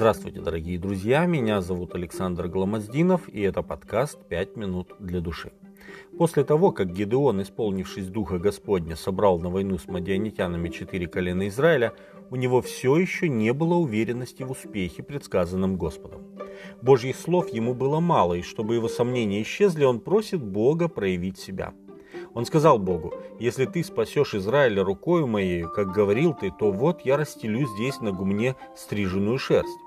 Здравствуйте, дорогие друзья, меня зовут Александр Гламоздинов, и это подкаст «Пять минут для души». После того, как Гедеон, исполнившись Духа Господня, собрал на войну с мадианитянами четыре колена Израиля, у него все еще не было уверенности в успехе, предсказанном Господом. Божьих слов ему было мало, и чтобы его сомнения исчезли, он просит Бога проявить себя. Он сказал Богу, «Если ты спасешь Израиля рукою моей, как говорил ты, то вот я расстелю здесь на гумне стриженную шерсть.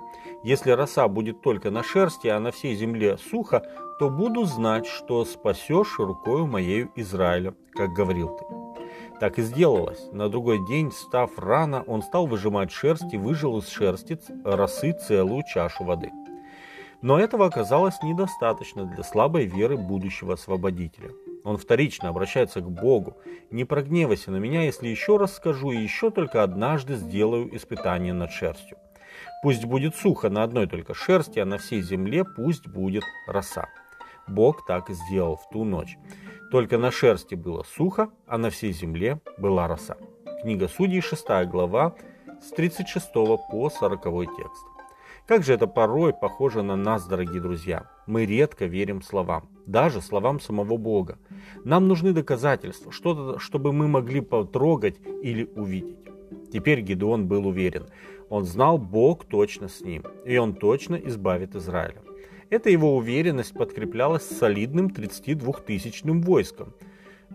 Если роса будет только на шерсти, а на всей земле сухо, то буду знать, что спасешь рукою моею Израиля, как говорил ты». Так и сделалось. На другой день, став рано, он стал выжимать шерсть и выжил из шерсти росы целую чашу воды. Но этого оказалось недостаточно для слабой веры будущего освободителя. Он вторично обращается к Богу. «Не прогневайся на меня, если еще раз скажу и еще только однажды сделаю испытание над шерстью. Пусть будет сухо на одной только шерсти, а на всей земле пусть будет роса». Бог так и сделал в ту ночь. Только на шерсти было сухо, а на всей земле была роса. Книга Судей, 6 глава, с 36 по 40 текст. Как же это порой похоже на нас, дорогие друзья. Мы редко верим словам, даже словам самого Бога. Нам нужны доказательства, что-то, чтобы мы могли потрогать или увидеть. Теперь Гедеон был уверен. Он знал, Бог точно с ним, и он точно избавит Израиля. Эта его уверенность подкреплялась солидным 32-тысячным войском,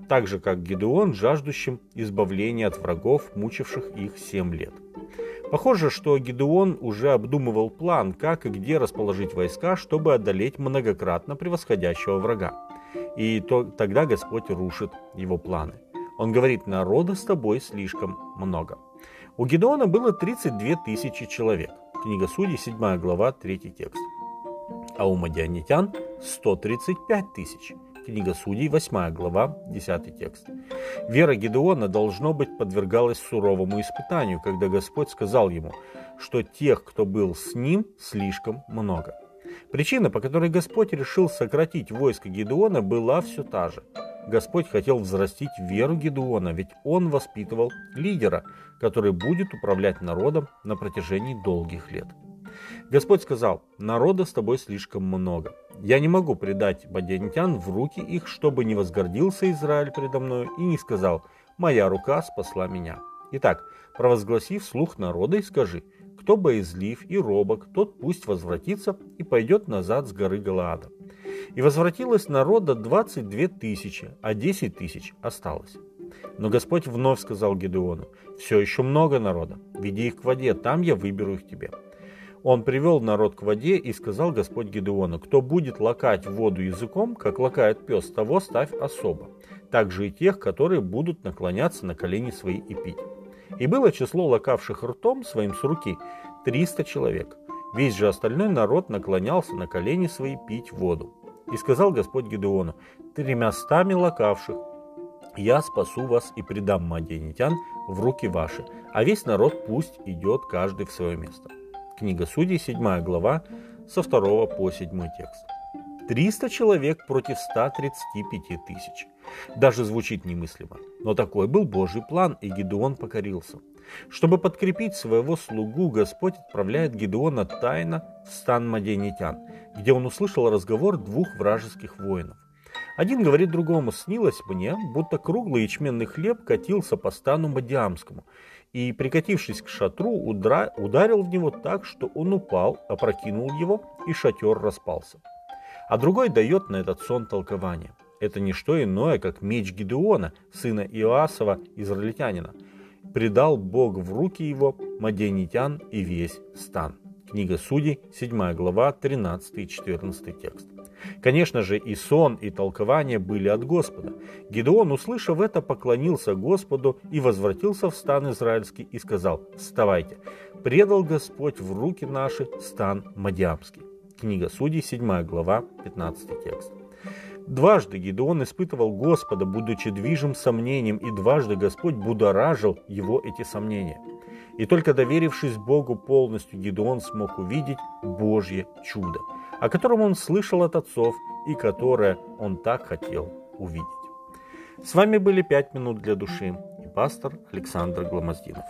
так же как Гедеон, жаждущим избавления от врагов, мучивших их 7 лет. Похоже, что Гедеон уже обдумывал план, как и где расположить войска, чтобы одолеть многократно превосходящего врага. И то, тогда Господь рушит его планы. Он говорит, народа с тобой слишком много. У Гедеона было 32 тысячи человек. Книга Судей, 7 глава, 3 текст а у мадианитян 135 тысяч. Книга Судей, 8 глава, 10 текст. Вера Гедеона, должно быть, подвергалась суровому испытанию, когда Господь сказал ему, что тех, кто был с ним, слишком много. Причина, по которой Господь решил сократить войско Гедеона, была все та же. Господь хотел взрастить веру Гедеона, ведь он воспитывал лидера, который будет управлять народом на протяжении долгих лет. Господь сказал, народа с тобой слишком много. Я не могу предать бадянтян в руки их, чтобы не возгордился Израиль предо мною и не сказал, моя рука спасла меня. Итак, провозгласи вслух народа и скажи, кто боязлив и робок, тот пусть возвратится и пойдет назад с горы Галаада. И возвратилось народа 22 тысячи, а 10 тысяч осталось. Но Господь вновь сказал Гедеону, все еще много народа, веди их к воде, там я выберу их тебе. Он привел народ к воде и сказал Господь Гедеону, кто будет лакать воду языком, как лакает пес, того ставь особо. Также и тех, которые будут наклоняться на колени свои и пить. И было число лакавших ртом своим с руки 300 человек. Весь же остальной народ наклонялся на колени свои пить воду. И сказал Господь Гедеону, тремястами лакавших я спасу вас и предам мадианитян в руки ваши, а весь народ пусть идет каждый в свое место. Книга Судей, 7 глава, со 2 по 7 текст. 300 человек против 135 тысяч. Даже звучит немыслимо. Но такой был Божий план, и Гедеон покорился. Чтобы подкрепить своего слугу, Господь отправляет Гедеона тайно в стан Маденитян, где он услышал разговор двух вражеских воинов. Один говорит другому, снилось мне, будто круглый ячменный хлеб катился по стану Мадиамскому, и, прикатившись к шатру, удра... ударил в него так, что он упал, опрокинул его, и шатер распался. А другой дает на этот сон толкование. Это не что иное, как меч Гидеона, сына Иоасова, израильтянина. Предал Бог в руки его маденитян и весь стан. Книга Судей, 7 глава, 13 и 14 текст. Конечно же, и сон, и толкование были от Господа. Гедеон, услышав это, поклонился Господу и возвратился в стан израильский и сказал, «Вставайте, предал Господь в руки наши стан Мадиамский». Книга Судей, 7 глава, 15 текст. Дважды Гедеон испытывал Господа, будучи движим сомнением, и дважды Господь будоражил его эти сомнения. И только доверившись Богу полностью, Гедеон смог увидеть Божье чудо, о котором он слышал от отцов и которое он так хотел увидеть. С вами были «Пять минут для души» и пастор Александр Гломоздинов.